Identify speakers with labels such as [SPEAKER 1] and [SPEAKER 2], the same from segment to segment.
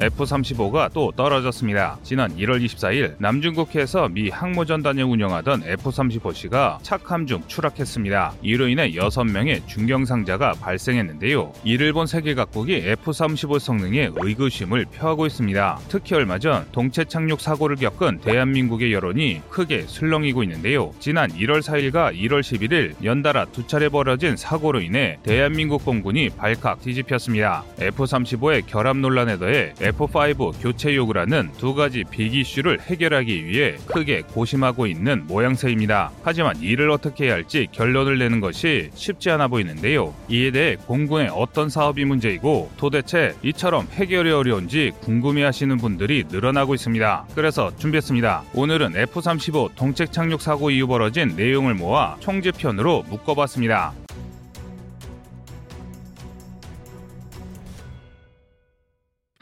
[SPEAKER 1] F-35가 또 떨어졌습니다. 지난 1월 24일 남중국해에서 미 항모전단을 운영하던 F-35C가 착함 중 추락했습니다. 이로 인해 6명의 중경상자가 발생했는데요. 이를 본 세계 각국이 F-35 성능에 의구심을 표하고 있습니다. 특히 얼마 전 동체 착륙 사고를 겪은 대한민국의 여론이 크게 술렁이고 있는데요. 지난 1월 4일과 1월 11일 연달아 두 차례 벌어진 사고로 인해 대한민국 공군이 발칵 뒤집혔습니다. F-35의 결함 논란에 더해 F5 교체 요구라는 두 가지 빅 이슈를 해결하기 위해 크게 고심하고 있는 모양새입니다. 하지만 이를 어떻게 해야 할지 결론을 내는 것이 쉽지 않아 보이는데요. 이에 대해 공군의 어떤 사업이 문제이고 도대체 이처럼 해결이 어려운지 궁금해하시는 분들이 늘어나고 있습니다. 그래서 준비했습니다. 오늘은 F-35 동책 착륙 사고 이후 벌어진 내용을 모아 총집편으로 묶어봤습니다.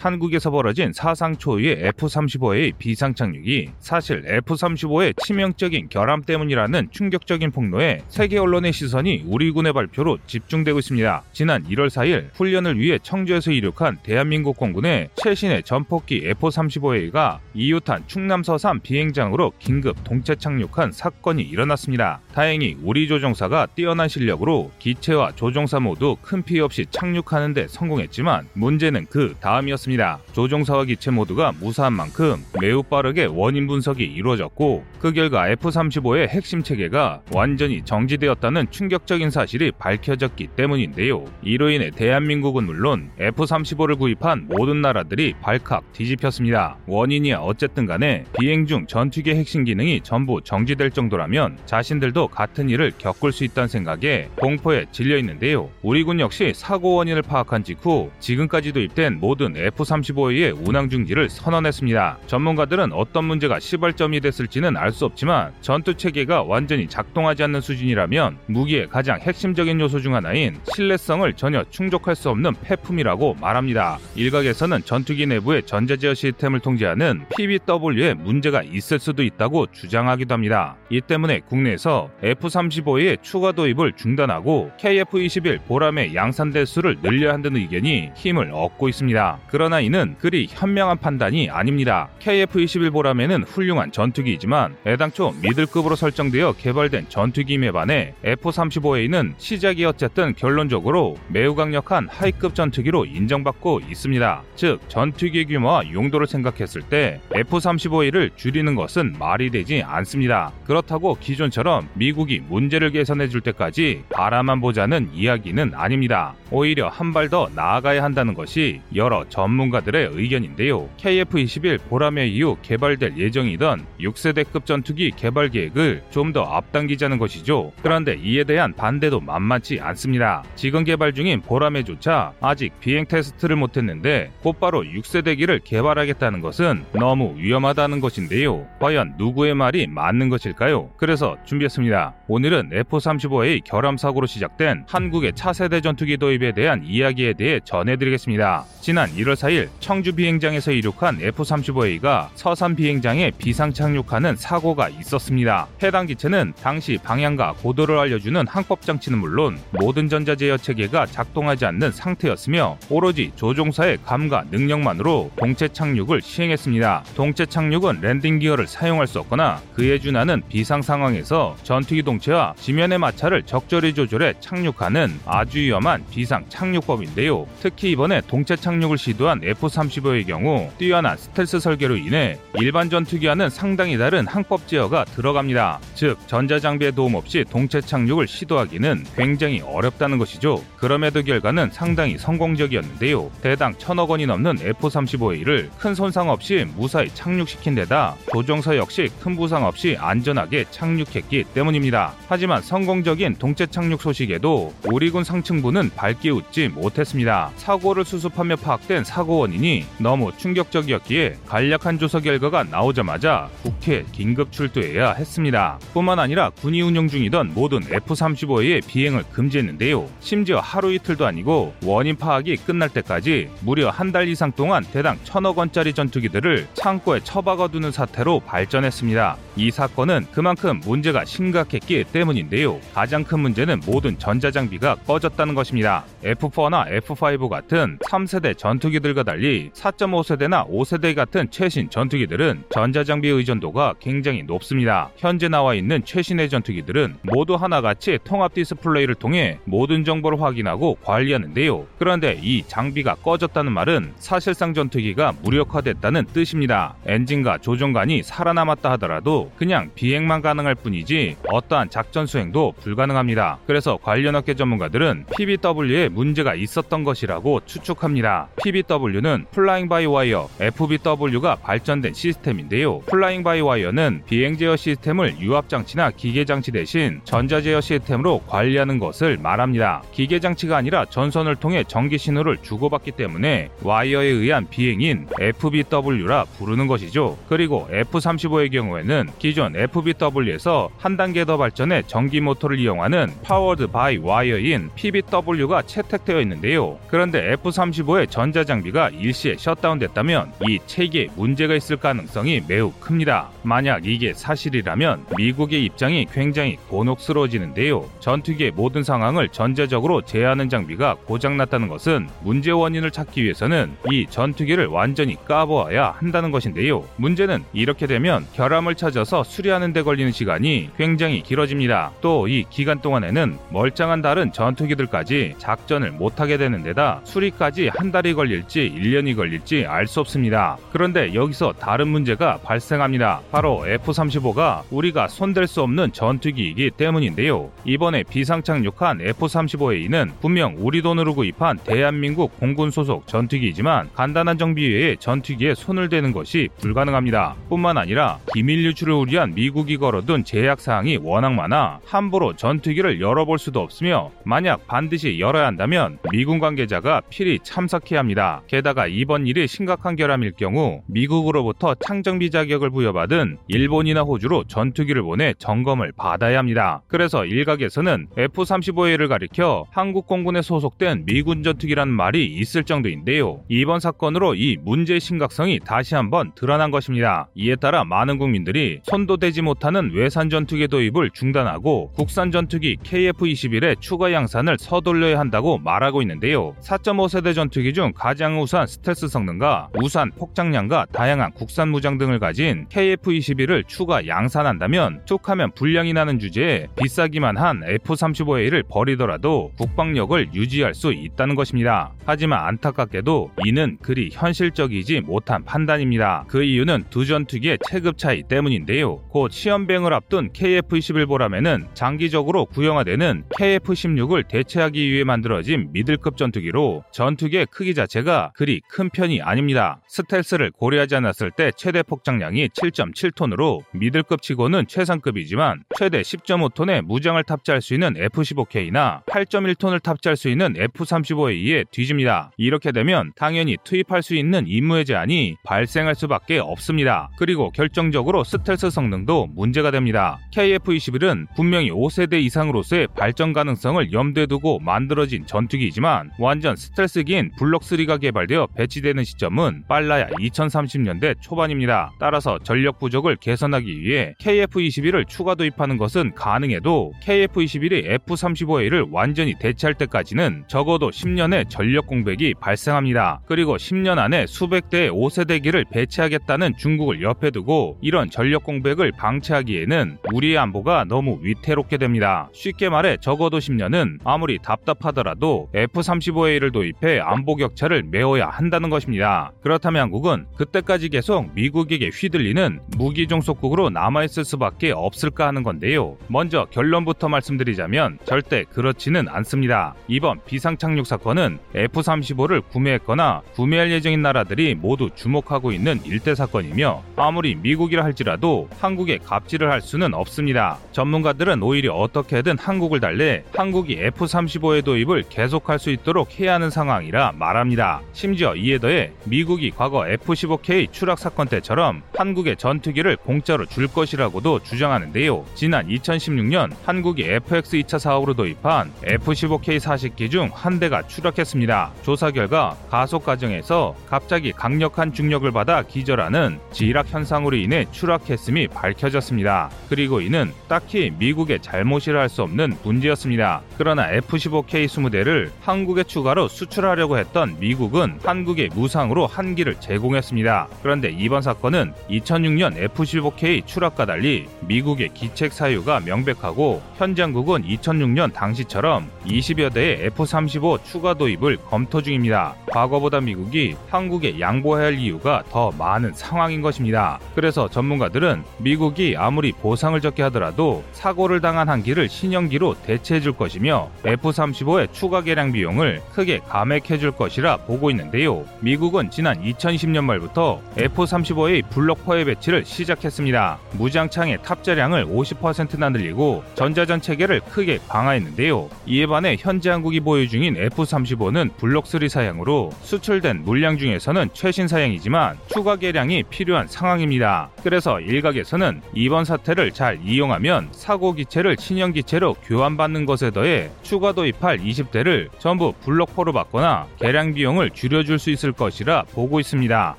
[SPEAKER 1] 한국에서 벌어진 사상 초유의 F-35의 비상 착륙이 사실 F-35의 치명적인 결함 때문이라는 충격적인 폭로에 세계 언론의 시선이 우리 군의 발표로 집중되고 있습니다. 지난 1월 4일 훈련을 위해 청주에서 이륙한 대한민국 공군의 최신의 전폭기 F-35A가 이유탄 충남 서산 비행장으로 긴급 동체 착륙한 사건이 일어났습니다. 다행히 우리 조종사가 뛰어난 실력으로 기체와 조종사 모두 큰 피해 없이 착륙하는 데 성공했지만 문제는 그 다음이었습니다. 있습니다. 조종사와 기체 모두가 무사한 만큼 매우 빠르게 원인 분석이 이루어졌고 그 결과 F-35의 핵심 체계가 완전히 정지되었다는 충격적인 사실이 밝혀졌기 때문인데요. 이로 인해 대한민국은 물론 F-35를 구입한 모든 나라들이 발칵 뒤집혔습니다. 원인이야 어쨌든 간에 비행 중 전투기 핵심 기능이 전부 정지될 정도라면 자신들도 같은 일을 겪을 수 있다는 생각에 공포에 질려 있는데요. 우리 군 역시 사고 원인을 파악한 직후 지금까지 도입된 모든 F F-35의 운항 중지를 선언했습니다. 전문가들은 어떤 문제가 시발점이 됐을지는 알 수 없지만 전투 체계가 완전히 작동하지 않는 수준이라면 무기의 가장 핵심적인 요소 중 하나인 신뢰성을 전혀 충족할 수 없는 폐품이라고 말합니다. 일각에서는 전투기 내부의 전자제어 시스템을 통제하는 PBW에 문제가 있을 수도 있다고 주장하기도 합니다. 이 때문에 국내에서 F-35의 추가 도입을 중단하고 KF-21 보람의 양산 대수를 늘려야 한다는 의견이 힘을 얻고 있습니다. 그러나 그러나 이는 그리 현명한 판단이 아닙니다. KF-21 보람에는 훌륭한 전투기이지만 애당초 미들급으로 설정되어 개발된 전투기임에 반해 F-35A는 시작이 어쨌든 결론적으로 매우 강력한 하이급 전투기로 인정받고 있습니다. 즉 전투기 규모와 용도를 생각했을 때 F-35A를 줄이는 것은 말이 되지 않습니다. 그렇다고 기존처럼 미국이 문제를 개선해 줄 때까지 바라만 보자는 이야기는 아닙니다. 오히려 한 발 더 나아가야 한다는 것이 여러 전문 전문가들의 의견인데요. KF-21 보라매 이후 개발될 예정이던 6세대급 전투기 개발 계획을 좀 더 앞당기자는 것이죠. 그런데 이에 대한 반대도 만만치 않습니다. 지금 개발 중인 보라매조차 아직 비행 테스트를 못했는데 곧바로 6세대기를 개발하겠다는 것은 너무 위험하다는 것인데요. 과연 누구의 말이 맞는 것일까요? 그래서 준비했습니다. 오늘은 F-35의 결함 사고로 시작된 한국의 차세대 전투기 도입에 대한 이야기에 대해 전해드리겠습니다. 지난 1월 4일 4일 청주 비행장에서 이륙한 F-35A가 서산 비행장에 비상 착륙하는 사고가 있었습니다. 해당 기체는 당시 방향과 고도를 알려주는 항법 장치는 물론 모든 전자 제어 체계가 작동하지 않는 상태였으며 오로지 조종사의 감과 능력만으로 동체 착륙을 시행했습니다. 동체 착륙은 랜딩 기어를 사용할 수 없거나 그에 준하는 비상 상황에서 전투기 동체와 지면의 마찰을 적절히 조절해 착륙하는 아주 위험한 비상 착륙법인데요. 특히 이번에 동체 착륙을 시도한 F-35의 경우 뛰어난 스텔스 설계로 인해 일반 전투기와는 상당히 다른 항법 제어가 들어갑니다. 즉 전자장비의 도움 없이 동체 착륙을 시도하기는 굉장히 어렵다는 것이죠. 그럼에도 결과는 상당히 성공적이었는데요. 대당 천억 원이 넘는 F-35A를 큰 손상 없이 무사히 착륙시킨 데다 조종사 역시 큰 부상 없이 안전하게 착륙했기 때문입니다. 하지만 성공적인 동체 착륙 소식에도 우리군 상층부는 밝게 웃지 못했습니다. 사고를 수습하며 파악된 사고 원인이 너무 충격적이었기에 간략한 조사 결과가 나오자마자 국회 긴급 출두해야 했습니다. 뿐만 아니라 군이 운영 중이던 모든 F-35의 비행을 금지했는데요. 심지어 하루 이틀도 아니고 원인 파악이 끝날 때까지 무려 한 달 이상 동안 대당 천억 원짜리 전투기들을 창고에 처박아두는 사태로 발전했습니다. 이 사건은 그만큼 문제가 심각했기 때문인데요. 가장 큰 문제는 모든 전자장비가 꺼졌다는 것입니다. F4나 F5 같은 3세대 전투기들 모델들과 달리 4.5세대나 5세대 같은 최신 전투기들은 전자장비 의존도가 굉장히 높습니다. 현재 나와 있는 최신의 전투기들은 모두 하나같이 통합 디스플레이를 통해 모든 정보를 확인하고 관리하는데요. 그런데 이 장비가 꺼졌다는 말은 사실상 전투기가 무력화됐다는 뜻입니다. 엔진과 조종관이 살아남았다 하더라도 그냥 비행만 가능할 뿐이지 어떠한 작전 수행도 불가능합니다. 그래서 관련 업계 전문가들은 PBW에 문제가 있었던 것이라고 추측합니다. PBW 는 fly by wire FBW가 발전된 시스템인데요. 플라잉 바이 와이어는 비행 제어 시스템을 유압 장치나 기계 장치 대신 전자 제어 시스템으로 관리하는 것을 말합니다. 기계 장치가 아니라 전선을 통해 전기 신호를 주고받기 때문에 와이어에 의한 비행인 FBW라 부르는 것이죠. 그리고 F-35의 경우에는 기존 FBW에서 한 단계 더 발전해 전기 모터를 이용하는 powered by wire인 PBW가 채택되어 있는데요. 그런데 F-35의 전자장비 가 일시에 셧다운됐다면 이 체계에 문제가 있을 가능성이 매우 큽니다. 만약 이게 사실이라면 미국의 입장이 굉장히 곤혹스러워지는데요. 전투기의 모든 상황을 전자적으로 제어하는 장비가 고장났다는 것은 문제 원인을 찾기 위해서는 이 전투기를 완전히 까보아야 한다는 것인데요. 문제는 이렇게 되면 결함을 찾아서 수리하는 데 걸리는 시간이 굉장히 길어집니다. 또 이 기간 동안에는 멀쩡한 다른 전투기들까지 작전을 못하게 되는 데다 수리까지 한 달이 걸릴지 1년이 걸릴지 알 수 없습니다. 그런데 여기서 다른 문제가 발생합니다. 바로 F-35가 우리가 손댈 수 없는 전투기이기 때문인데요. 이번에 비상 착륙한 F-35A는 분명 우리 돈으로 구입한 대한민국 공군 소속 전투기이지만 간단한 정비 외에 전투기에 손을 대는 것이 불가능합니다. 뿐만 아니라 기밀 유출을 우려한 미국이 걸어둔 제약 사항이 워낙 많아 함부로 전투기를 열어볼 수도 없으며 만약 반드시 열어야 한다면 미군 관계자가 필히 참석해야 합니다. 게다가 이번 일이 심각한 결함일 경우 미국으로부터 창정비 자격을 부여받은 일본이나 호주로 전투기를 보내 점검을 받아야 합니다. 그래서 일각에서는 F-35A를 가리켜 한국 공군에 소속된 미군 전투기라는 말이 있을 정도인데요. 이번 사건으로 이 문제의 심각성이 다시 한번 드러난 것입니다. 이에 따라 많은 국민들이 손도 대지 못하는 외산 전투기 도입을 중단하고 국산 전투기 KF-21의 추가 양산을 서둘러야 한다고 말하고 있는데요. 4.5세대 전투기 중 가장 우수한 스텔스 성능과 우수한 폭장량과 다양한 국산 무장 등을 가진 KF-21을 추가 양산한다면 툭하면 불량이 나는 주제에 비싸기만 한 F-35A를 버리더라도 국방력을 유지할 수 있다는 것입니다. 하지만 안타깝게도 이는 그리 현실적이지 못한 판단입니다. 그 이유는 두 전투기의 체급 차이 때문인데요. 곧 시험병을 앞둔 KF-21보람에는 장기적으로 구형화되는 KF-16을 대체하기 위해 만들어진 미들급 전투기로 전투기의 크기 자체가 그리 큰 편이 아닙니다. 스텔스를 고려하지 않았을 때 최대 폭장량이 7.7톤으로 미들급 치고는 최상급이지만 최대 10.5톤의 무장을 탑재할 수 있는 F-15K나 8.1톤을 탑재할 수 있는 F-35A에 뒤집니다. 이렇게 되면 당연히 투입할 수 있는 임무의 제한이 발생할 수밖에 없습니다. 그리고 결정적으로 스텔스 성능도 문제가 됩니다. KF-21은 분명히 5세대 이상으로서의 발전 가능성을 염두에 두고 만들어진 전투기이지만 완전 스텔스기인 블록3가 개발 되어 배치되는 시점은 빨라야 2030년대 초반입니다. 따라서 전력 부족을 개선하기 위해 KF-21을 추가 도입하는 것은 가능해도 KF-21이 F-35A를 완전히 대체할 때까지는 적어도 10년의 전력 공백이 발생합니다. 그리고 10년 안에 수백 대의 5세대기를 배치하겠다는 중국을 옆에 두고 이런 전력 공백을 방치하기에는 우리의 안보가 너무 위태롭게 됩니다. 쉽게 말해 적어도 10년은 아무리 답답하더라도 F-35A를 도입해 안보 격차를 메워 야 한다는 것입니다. 그렇다면 한국은 그때까지 계속 미국에게 휘둘리는 무기 종속국으로 남아있을 수밖에 없을까 하는 건데요. 먼저 결론부터 말씀드리자면 절대 그렇지는 않습니다. 이번 비상 착륙 사건은 F-35를 구매했거나 구매할 예정인 나라들이 모두 주목하고 있는 일대 사건이며 아무리 미국이라 할지라도 한국에 갑질을 할 수는 없습니다. 전문가들은 오히려 어떻게든 한국을 달래 한국이 F-35의 도입을 계속할 수 있도록 해야 하는 상황이라 말합니다. 심지어 이에 더해 미국이 과거 F-15K 추락 사건 때처럼 한국의 전투기를 공짜로 줄 것이라고도 주장하는데요. 지난 2016년 한국이 FX 2차 사업으로 도입한 F-15K 40기 중 한 대가 추락했습니다. 조사 결과 가속 과정에서 갑자기 강력한 중력을 받아 기절하는 지락 현상으로 인해 추락했음이 밝혀졌습니다. 그리고 이는 딱히 미국의 잘못이라 할 수 없는 문제였습니다. 그러나 F-15K 20대를 한국에 추가로 수출하려고 했던 미국은 미국은 한국에 무상으로 한 기를 제공했습니다. 그런데 이번 사건은 2006년 F-15K 추락과 달리 미국의 기책 사유가 명백하고 현장국은 2006년 당시처럼 20여 대의 F-35 추가 도입을 검토 중입니다. 과거보다 미국이 한국에 양보해야 할 이유가 더 많은 상황인 것입니다. 그래서 전문가들은 미국이 아무리 보상을 적게 하더라도 사고를 당한 한기를 신형기로 대체해 줄 것이며 F-35의 추가 개량 비용을 크게 감액해 줄 것이라 보고 있 는데요. 미국은 지난 2020년 말부터 F-35의 블록퍼의 배치를 시작했습니다. 무장창의 탑재량을 50%나 늘리고 전자전 체계를 크게 강화했는데요. 이에 반해 현재 한국이 보유 중인 F-35는 블록3 사양으로 수출된 물량 중에서는 최신 사양이지만 추가 개량이 필요한 상황입니다. 그래서 일각에서는 이번 사태를 잘 이용하면 사고 기체를 신형 기체로 교환받는 것에 더해 추가 도입할 20대를 전부 블록4로 바거나 개량 비용을 줄 여줄 수 있을 것이라 보고 있습니다.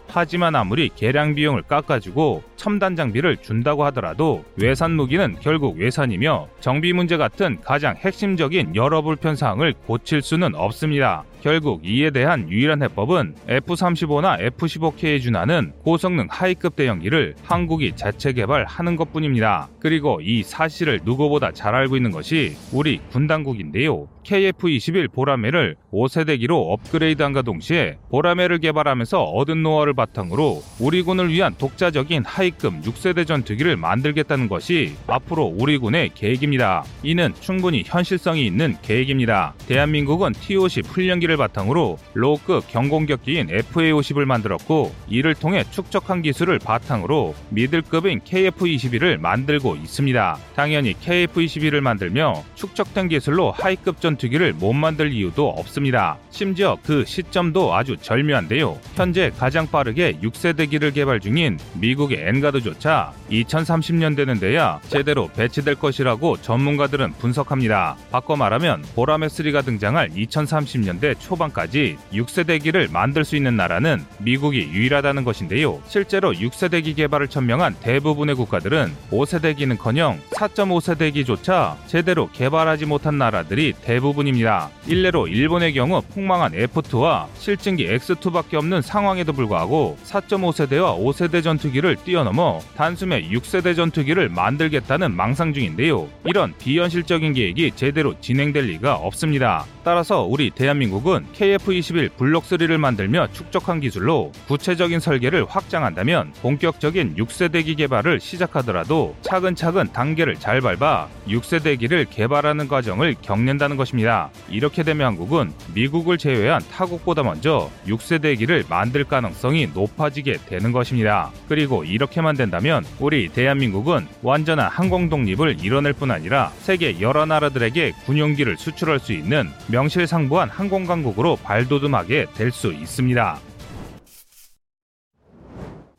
[SPEAKER 1] 하지만 아무리 개량 비용을 깎아주고 첨단 장비를 준다고 하더라도 외산 무기는 결국 외산이며 정비 문제 같은 가장 핵심적인 여러 불편 사항을 고칠 수는 없습니다. 결국 이에 대한 유일한 해법은 F-35나 F-15K에 준하는 고성능 하이급 대형기를 한국이 자체 개발하는 것뿐입니다. 그리고 이 사실을 누구보다 잘 알고 있는 것이 우리 군 당국인데요. KF-21 보라매를 5세대기로 업그레이드함과 동시에 보라매를 개발하면서 얻은 노하우를 바탕으로 우리 군을 위한 독자적인 high급 6세대 전투기를 만들겠다는 것이 앞으로 우리 군의 계획입니다. 이는 충분히 현실성이 있는 계획입니다. 대한민국은 T-50 훈련기를 바탕으로 low급 경공격기인 FA-50을 만들었고 이를 통해 축적한 기술을 바탕으로 미들급인 KF-21을 만들고 있습니다. 당연히 KF-21을 만들며 축적된 기술로 high급 전투기를 못 만들 이유도 없습니다. 심지어 그 시점도 아주 절묘한데요. 현재 가장 빠르게 6세대기를 개발 중인 미국의 NGAD조차 2030년대는 돼야 제대로 배치될 것이라고 전문가들은 분석합니다. 바꿔 말하면 보라메3가 등장할 2030년대 초반까지 6세대기를 만들 수 있는 나라는 미국이 유일하다는 것인데요. 실제로 6세대기 개발을 천명한 대부분의 국가들은 5세대기는커녕 4.5세대기조차 제대로 개발하지 못한 나라들이 대부분입니다. 일례로 일본의 경우 폭망한 F2와 실증기 X2밖에 없는 상황에도 불구하고 4.5세대와 5세대 전투기를 뛰어넘 어 단숨에 6세대 전투기를 만들겠다는 망상 중인데요. 이런 비현실적인 계획이 제대로 진행될 리가 없습니다. 따라서 우리 대한민국은 KF-21 블록3를 만들며 축적한 기술로 구체적인 설계를 확장한다면 본격적인 6세대기 개발을 시작하더라도 차근차근 단계를 잘 밟아 6세대기를 개발하는 과정을 겪는다는 것입니다. 이렇게 되면 한국은 미국을 제외한 타국보다 먼저 6세대기를 만들 가능성이 높아지게 되는 것입니다. 그리고 이렇게 만 된다면 우리 대한민국은 완전한 항공 독립을 이뤄낼 뿐 아니라 세계 여러 나라들에게 군용기를 수출할 수 있는 명실상부한 항공 강국으로 발돋움하게 될 수 있습니다.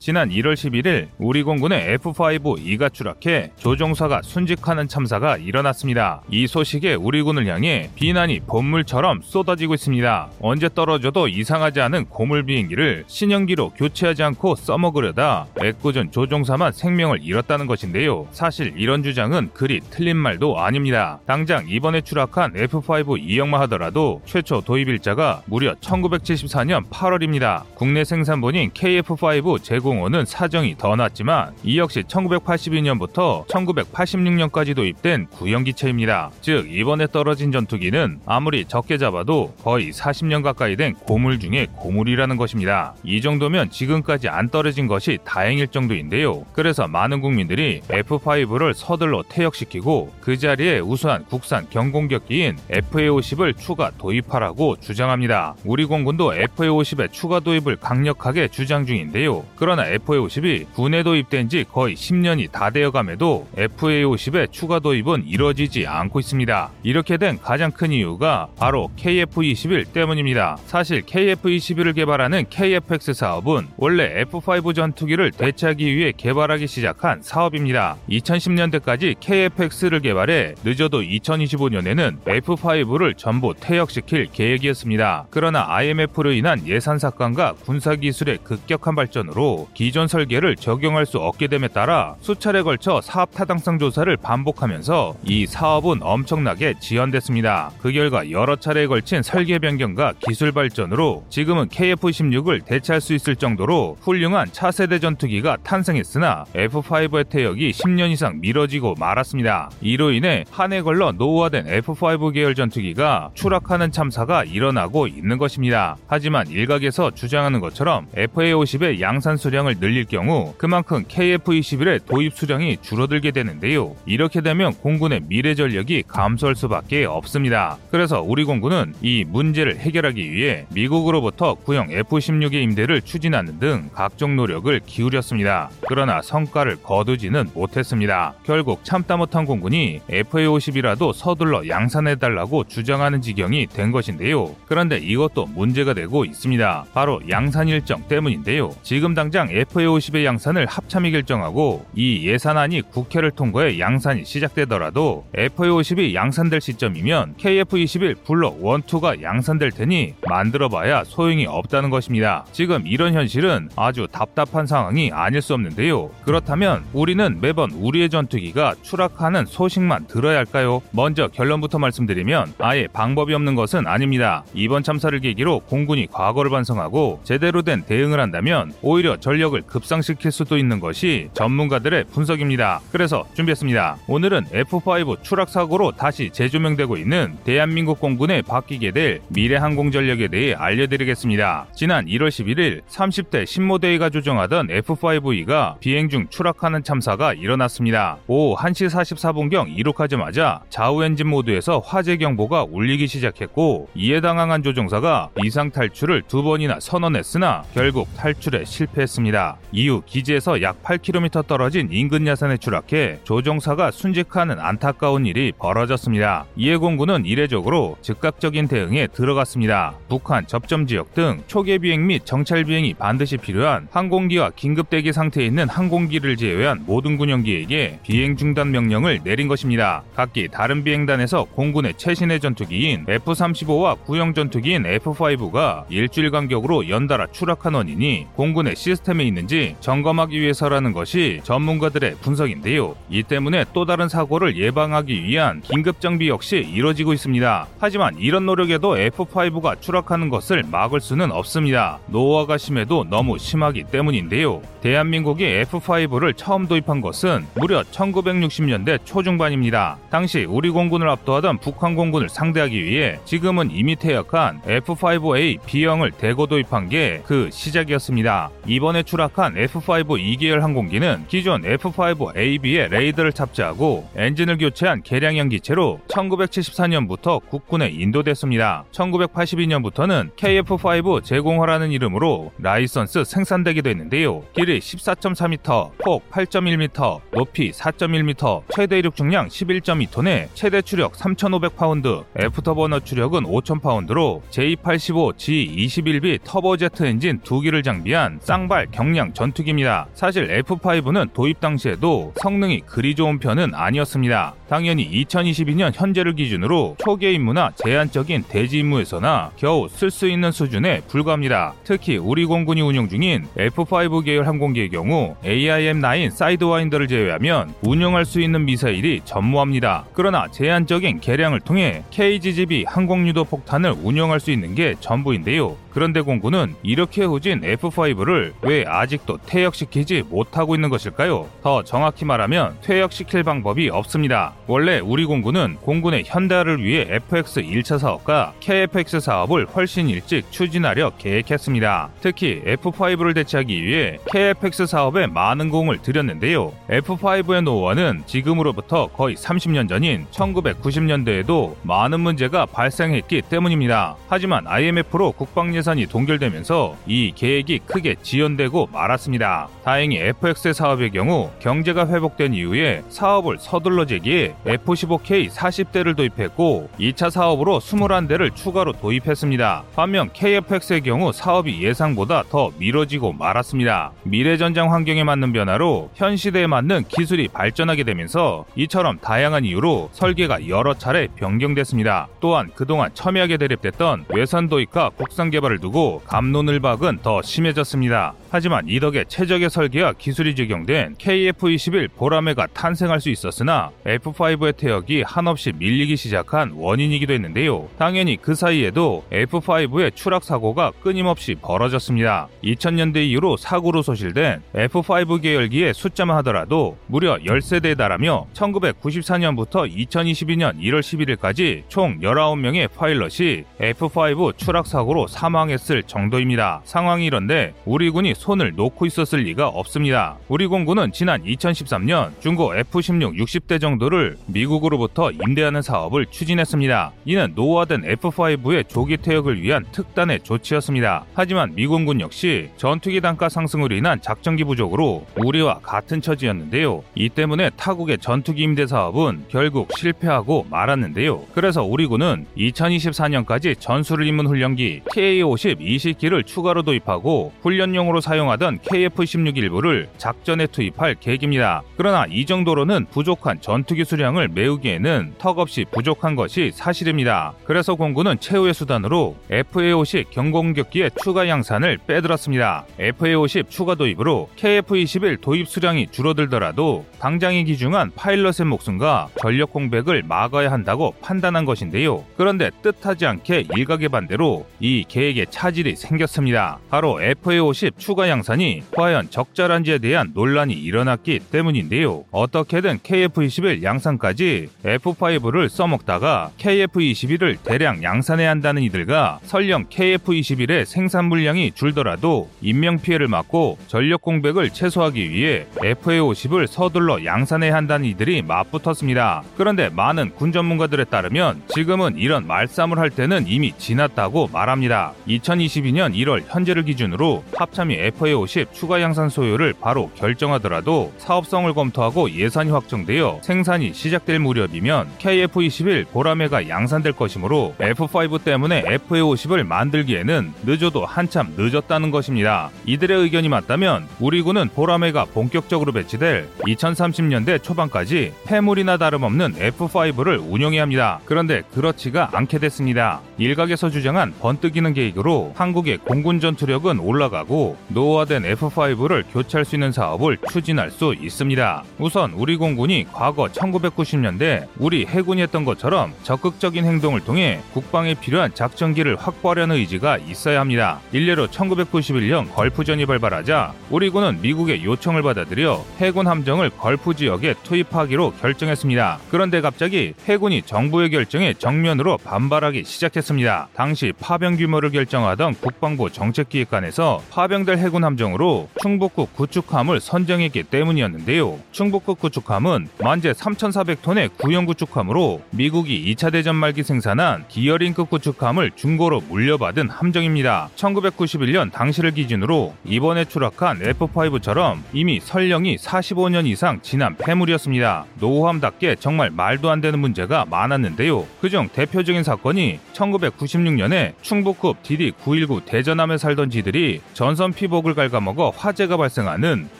[SPEAKER 1] 지난 1월 11일 우리 공군의 F-5E가 추락해 조종사가 순직하는 참사가 일어났습니다. 이 소식에 우리 군을 향해 비난이 본물처럼 쏟아지고 있습니다. 언제 떨어져도 이상하지 않은 고물 비행기를 신형기로 교체하지 않고 써먹으려다 애꿎은 조종사만 생명을 잃었다는 것인데요. 사실 이런 주장은 그리 틀린 말도 아닙니다. 당장 이번에 추락한 F-5E역만 하더라도 최초 도입 일자가 무려 1974년 8월입니다. 국내 생산본인 KF-5 제공 공호는 사정이 더 났지만 이 역시 1982년부터 1986년까지 도입된 구형기체입니다. 즉 이번에 떨어진 전투기는 아무리 적게 잡아도 거의 40년 가까이 된 고물 중에 고물이라는 것입니다. 이 정도면 지금까지 안 떨어진 것이 다행일 정도인데요. 그래서 많은 국민들이 F5를 서둘러 퇴역시키고 그 자리에 우수한 국산 경공격기인 FA50을 추가 도입하라고 주장합니다. 우리 공군도 FA50의 추가 도입을 강력하게 주장 중인데요. 그러나 FA50이 군에 도입된 지 거의 10년이 다 되어감에도 FA50의 추가 도입은 이뤄지지 않고 있습니다. 이렇게 된 가장 큰 이유가 바로 KF-21 때문입니다. 사실 KF-21을 개발하는 KFX 사업은 원래 F5 전투기를 대체하기 위해 개발하기 시작한 사업입니다. 2010년대까지 KFX를 개발해 늦어도 2025년에는 F5를 전부 퇴역시킬 계획이었습니다. 그러나 IMF로 인한 예산 삭감과 군사 기술의 급격한 발전으로 기존 설계를 적용할 수 없게 됨에 따라 수차례 걸쳐 사업 타당성 조사를 반복하면서 이 사업은 엄청나게 지연됐습니다. 그 결과 여러 차례에 걸친 설계 변경과 기술 발전으로 지금은 KF-16을 대체할 수 있을 정도로 훌륭한 차세대 전투기가 탄생했으나 F5의 퇴역이 10년 이상 미뤄지고 말았습니다. 이로 인해 한 해 걸러 노후화된 F5 계열 전투기가 추락하는 참사가 일어나고 있는 것입니다. 하지만 일각에서 주장하는 것처럼 FA-50의 양산 수량 을 늘릴 경우 그만큼 KF-21의 도입 수량이 줄어들게 되는데요. 이렇게 되면 공군의 미래 전력이 감소할 수밖에 없습니다. 그래서 우리 공군은 이 문제를 해결하기 위해 미국으로부터 구형 F-16의 임대를 추진하는 등 각종 노력을 기울였습니다. 그러나 성과를 거두지는 못했습니다. 결국 참다 못한 공군이 FA-50이라도 서둘러 양산해달라고 주장하는 지경이 된 것인데요. 그런데 이것도 문제가 되고 있습니다. 바로 양산 일정 때문인데요. 지금 당장 FA-50의 양산을 합참이 결정하고 이 예산안이 국회를 통과해 양산이 시작되더라도 FA-50이 양산될 시점이면 KF-21 블록 1, 2가 양산될 테니 만들어봐야 소용이 없다는 것입니다. 지금 이런 현실은 아주 답답한 상황이 아닐 수 없는데요. 그렇다면 우리는 매번 우리의 전투기가 추락하는 소식만 들어야 할까요? 먼저 결론부터 말씀드리면 아예 방법이 없는 것은 아닙니다. 이번 참사를 계기로 공군이 과거를 반성하고 제대로 된 대응을 한다면 오히려 전 력을 급상시킬 수도 있는 것이 전문가들의 분석입니다. 그래서 준비했습니다. 오늘은 F5 추락 사고로 다시 재조명되고 있는 대한민국 공군에 바뀌게 될 미래 항공 전력에 대해 알려드리겠습니다. 지난 1월 11일 30대 신모대위가 조정하던 F5E가 비행 중 추락하는 참사가 일어났습니다. 오후 1시 44분경 이륙하자마자 좌우 엔진 모드에서 화재 경보가 울리기 시작했고 이에 당황한 조종사가 이상 탈출을 두 번이나 선언했으나 결국 탈출에 실패했습니다. 이후 기지에서 약 8km 떨어진 인근 야산에 추락해 조종사가 순직하는 안타까운 일이 벌어졌습니다. 이에 공군은 이례적으로 즉각적인 대응에 들어갔습니다. 북한 접점 지역 등 초계 비행 및 정찰 비행이 반드시 필요한 항공기와 긴급 대기 상태에 있는 항공기를 제외한 모든 군용기에게 비행 중단 명령을 내린 것입니다. 각기 다른 비행단에서 공군의 최신의 전투기인 F-35와 구형 전투기인 F-5가 일주일 간격으로 연달아 추락한 원인이 공군의 시스템 에 있는지 점검하기 위해서라는 것이 전문가들의 분석인데요. 이 때문에 또 다른 사고를 예방하기 위한 긴급 정비 역시 이뤄지고 있습니다. 하지만 이런 노력에도 F5가 추락하는 것을 막을 수는 없습니다. 노후화가 심해도 너무 심하기 때문인데요. 대한민국이 F5를 처음 도입한 것은 무려 1960년대 초중반입니다. 당시 우리 공군을 압도하던 북한 공군을 상대하기 위해 지금은 이미 퇴역한 F5A B형을 대거 도입한 게 그 시작이었습니다. 이번에 추락한 F5 2계열 항공기는 기존 F5AB의 레이더를 탑재하고 엔진을 교체한 개량형 기체로 1974년부터 국군에 인도됐습니다. 1982년부터는 KF5 제공호라는 이름으로 라이선스 생산되기도 했는데요. 길이 14.4m, 폭 8.1m, 높이 4.1m, 최대 이륙 중량 11.2톤에 최대 추력 3,500파운드, 애프터버너 추력은 5,000파운드로 J85G21B 터보제트 엔진 2기를 장비한 쌍발 경량 전투기입니다. 사실 F5는 도입 당시에도 성능이 그리 좋은 편은 아니었습니다. 당연히 2022년 현재를 기준으로 초계 임무나 제한적인 대지 임무에서나 겨우 쓸 수 있는 수준에 불과합니다. 특히 우리 공군이 운용 중인 F5 계열 항공기의 경우 AIM-9 사이드와인더를 제외하면 운용할 수 있는 미사일이 전무합니다. 그러나 제한적인 개량을 통해 KGGB 항공유도 폭탄을 운용할 수 있는 게 전부인데요. 그런데 공군은 이렇게 후진 F5를 왜 아직도 퇴역시키지 못하고 있는 것일까요? 더 정확히 말하면 퇴역시킬 방법이 없습니다. 원래 우리 공군은 공군의 현대화를 위해 FX 1차 사업과 KFX 사업을 훨씬 일찍 추진하려 계획했습니다. 특히 F5를 대체하기 위해 KFX 사업에 많은 공을 들였는데요. F5의 노후화는 지금으로부터 거의 30년 전인 1990년대에도 많은 문제가 발생했기 때문입니다. 하지만 IMF로 국방 예산이 동결되면서 이 계획이 크게 지연되고 말았습니다. 다행히 FX의 사업의 경우 경제가 회복된 이후에 사업을 서둘러 제기해 F-15K 40대를 도입했고 2차 사업으로 21대를 추가로 도입했습니다. 반면 KFX의 경우 사업이 예상보다 더 미뤄지고 말았습니다. 미래전장 환경에 맞는 변화로 현 시대에 맞는 기술이 발전하게 되면서 이처럼 다양한 이유로 설계가 여러 차례 변경됐습니다. 또한 그동안 첨예하게 대립됐던 외산 도입과 국산 개발을 두고 감론을 박은 더 심해졌습니다. 하지만 이 덕에 최적의 설계와 기술이 적용된 KF-21 보라매가 탄생할 수 있었으나 F5의 태역이 한없이 밀리기 시작한 원인이기도 했는데요. 당연히 그 사이에도 F5의 추락 사고가 끊임없이 벌어졌습니다. 2000년대 이후로 사고로 소실된 F5 계열기의 숫자만 하더라도 무려 10세대에 달하며 1994년부터 2022년 1월 11일까지 총 19명의 파일럿이 F5 추락 사고로 사망했을 정도입니다. 상황이 이런데 우리 군이 손을 놓고 있었을 리가 없습니다. 우리 공군은 지난 2013년 중고 F-16 60대 정도를 미국으로부터 임대하는 사업을 추진했습니다. 이는 노후화된 F5의 조기 퇴역을 위한 특단의 조치였습니다. 하지만 미공군 역시 전투기 단가 상승으로 인한 작전기 부족으로 우리와 같은 처지였는데요. 이 때문에 타국의 전투기 임대 사업은 결국 실패하고 말았는데요. 그래서 우리 군은 2024년까지 전술을 입문 훈련기 TA-50 20기를 추가로 도입하고 훈련용으로 사용하던 KF-16 일부를 작전에 투입할 계획입니다. 그러나 이 정도로는 부족한 전투기 수량을 메우기에는 턱없이 부족한 것이 사실입니다. 그래서 공군은 최후의 수단으로 FA-50 경공격기의 추가 양산을 빼들었습니다. FA-50 추가 도입으로 KF-21 도입 수량이 줄어들더라도 당장이 기중한 파일럿의 목숨과 전력 공백을 막아야 한다고 판단한 것인데요. 그런데 뜻하지 않게 일각의 반대로 이 계획에 차질이 생겼습니다. 바로 FA-50 추가 양산이 과연 적절한지에 대한 논란이 일어났기 때문인데요. 어떻게든 KF-21 양산까지 F5를 써먹다가 KF-21을 대량 양산해야 한다는 이들과 설령 KF-21의 생산 물량이 줄더라도 인명피해를 막고 전력 공백을 최소화하기 위해 FA-50을 서둘러 양산해야 한다는 이들이 맞붙었습니다. 그런데 많은 군 전문가들에 따르면 지금은 이런 말싸움을 할 때는 이미 지났다고 말합니다. 2022년 1월 현재를 기준으로 합참이 FA-50 추가 양산 소요를 바로 결정하더라도 사업성을 검토하고 예산이 확정되어 생산이 시작될 무렵이면 KF-21 보라매가 양산될 것이므로 F5 때문에 FA-50을 만들기에는 늦어도 한참 늦었다는 것입니다. 이들의 의견이 맞다면 우리 군은 보라매가 본격적으로 배치될 2030년대 초반까지 폐물이나 다름없는 F5를 운영해야 합니다. 그런데 그렇지가 않게 됐습니다. 일각에서 주장한 번뜩이는 계획으로 한국의 공군 전투력은 올라가고 노후화된 F5를 교체할 수 있는 사업을 추진할 수 있습니다. 우선 우리 공군이 과거 1990년대 우리 해군이 했던 것처럼 적극적인 행동을 통해 국방에 필요한 작전기를 확보하려는 의지가 있어야 합니다. 일례로 1991년 걸프전이 발발하자 우리 군은 미국의 요청을 받아들여 해군 함정을 걸프 지역에 투입하기로 결정했습니다. 그런데 갑자기 해군이 정부의 결정에 정면으로 반발하기 시작했습니다. 당시 파병 규모를 결정하던 국방부 정책기획관에서 파병될 해군 함정으로 충북급 구축함을 선정했기 때문이었는데요. 충북급 구축함은 만재 3,400톤의 구형 구축함으로 미국이 2차 대전 말기 생산한 기어링급 구축함을 중고로 물려받은 함정입니다. 1991년 당시를 기준으로 이번에 추락한 F5처럼 이미 선령이 45년 이상 지난 폐물이었습니다. 노후함답게 정말 말도 안 되는 문제가 많았는데요. 그중 대표적인 사건이 1996년에 충북급 DD-919 대전함에 살던 지들이 전선 피 복을 갉아먹어 화재가 발생하는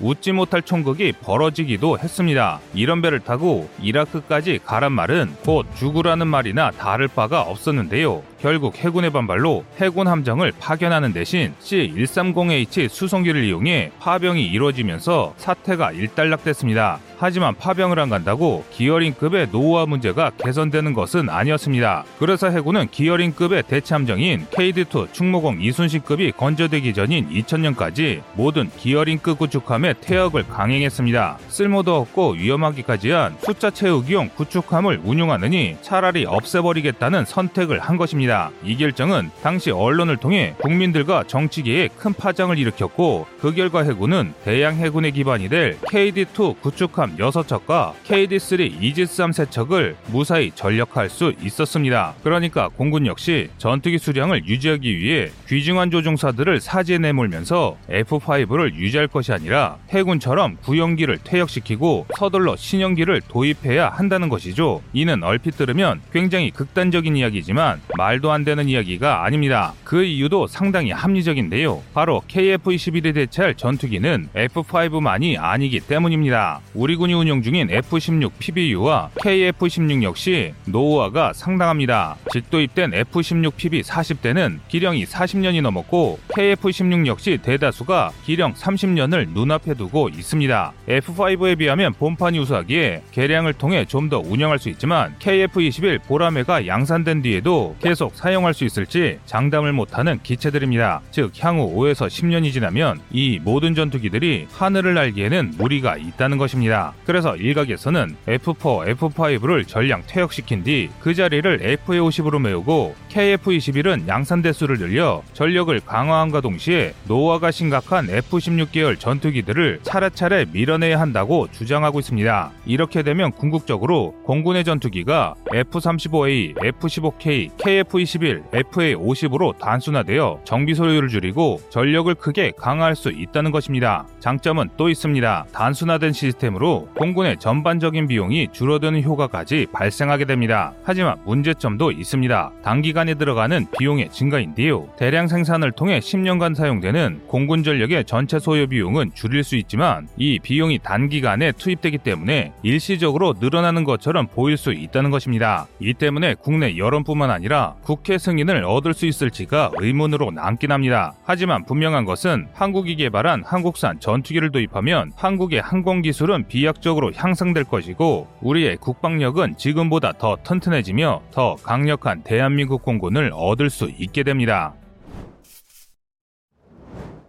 [SPEAKER 1] 웃지 못할 총극이 벌어지기도 했습니다. 이런 배를 타고 이라크까지 가란 말은 곧 죽으라는 말이나 다를 바가 없었는데요. 결국 해군의 반발로 해군 함정을 파견하는 대신 C-130H 수송기를 이용해 파병이 이루어지면서 사태가 일단락됐습니다. 하지만 파병을 안 간다고 기어링급의 노후화 문제가 개선되는 것은 아니었습니다. 그래서 해군은 기어링급의 대체함정인 KD2 충무공 이순신급이 건조되기 전인 2000년까지 모든 기어링급 구축함의 퇴역을 강행했습니다. 쓸모도 없고 위험하기까지 한 숫자 채우기용 구축함을 운용하느니 차라리 없애버리겠다는 선택을 한 것입니다. 이 결정은 당시 언론을 통해 국민들과 정치계에 큰 파장을 일으켰고 그 결과 해군은 대양 해군의 기반이 될 KD2 구축함 6척과 KD3 이지스3 세척을 무사히 전력할 수 있었습니다. 그러니까 공군 역시 전투기 수량을 유지하기 위해 귀중한 조종사들을 사지에 내몰면서 F5를 유지할 것이 아니라 해군처럼 구형기를 퇴역시키고 서둘러 신형기를 도입해야 한다는 것이죠. 이는 얼핏 들으면 굉장히 극단적인 이야기지만 말 말도 안 되는 이야기가 아닙니다. 그 이유도 상당히 합리적인데요. 바로 KF-21이 대체할 전투기는 F5만이 아니기 때문입니다. 우리 군이 운용 중인 F-16 PBU와 KF-16 역시 노후화가 상당합니다. 직도 입된 F-16 PB 40대는 기령이 40년이 넘었고 KF-16 역시 대다수가 기령 30년을 눈앞에 두고 있습니다. F5에 비하면 본판이 우수하기에 개량을 통해 좀 더 운영할 수 있지만 KF-21 보라매가 양산된 뒤에도 계속 사용할 수 있을지 장담을 못하는 기체들입니다. 즉 향후 5에서 10년이 지나면 이 모든 전투기들이 하늘을 날기에는 무리가 있다는 것입니다. 그래서 일각에서는 F4, F5를 전량 퇴역시킨 뒤 그 자리를 FA50으로 메우고 KF-21은 양산 대수를 늘려 전력을 강화함과 동시에 노화가 심각한 F-16 계열 전투기들을 차례차례 밀어내야 한다고 주장하고 있습니다. 이렇게 되면 궁극적으로 공군의 전투기가 F-35A, F-15K, KF-21, FA-50으로 단순화되어 정비 소요를 줄이고 전력을 크게 강화할 수 있다는 것입니다. 장점은 또 있습니다. 단순화된 시스템으로 공군의 전반적인 비용이 줄어드는 효과까지 발생하게 됩니다. 하지만 문제점도 있습니다. 단기간에 들어가는 비용의 증가인데요. 대량 생산을 통해 10년간 사용되는 공군 전력의 전체 소요 비용은 줄일 수 있지만 이 비용이 단기간에 투입되기 때문에 일시적으로 늘어나는 것처럼 보일 수 있다는 것입니다. 이 때문에 국내 여론뿐만 아니라 국회 승인을 얻을 수 있을지가 의문으로 남긴 합니다. 하지만 분명한 것은 한국이 개발한 한국산 전투기를 도입하면 한국의 항공 기술은 비약적으로 향상될 것이고 우리의 국방력은 지금보다 더 튼튼해지며 더 강력한 대한민국 공군을 얻을 수 있게 됩니다.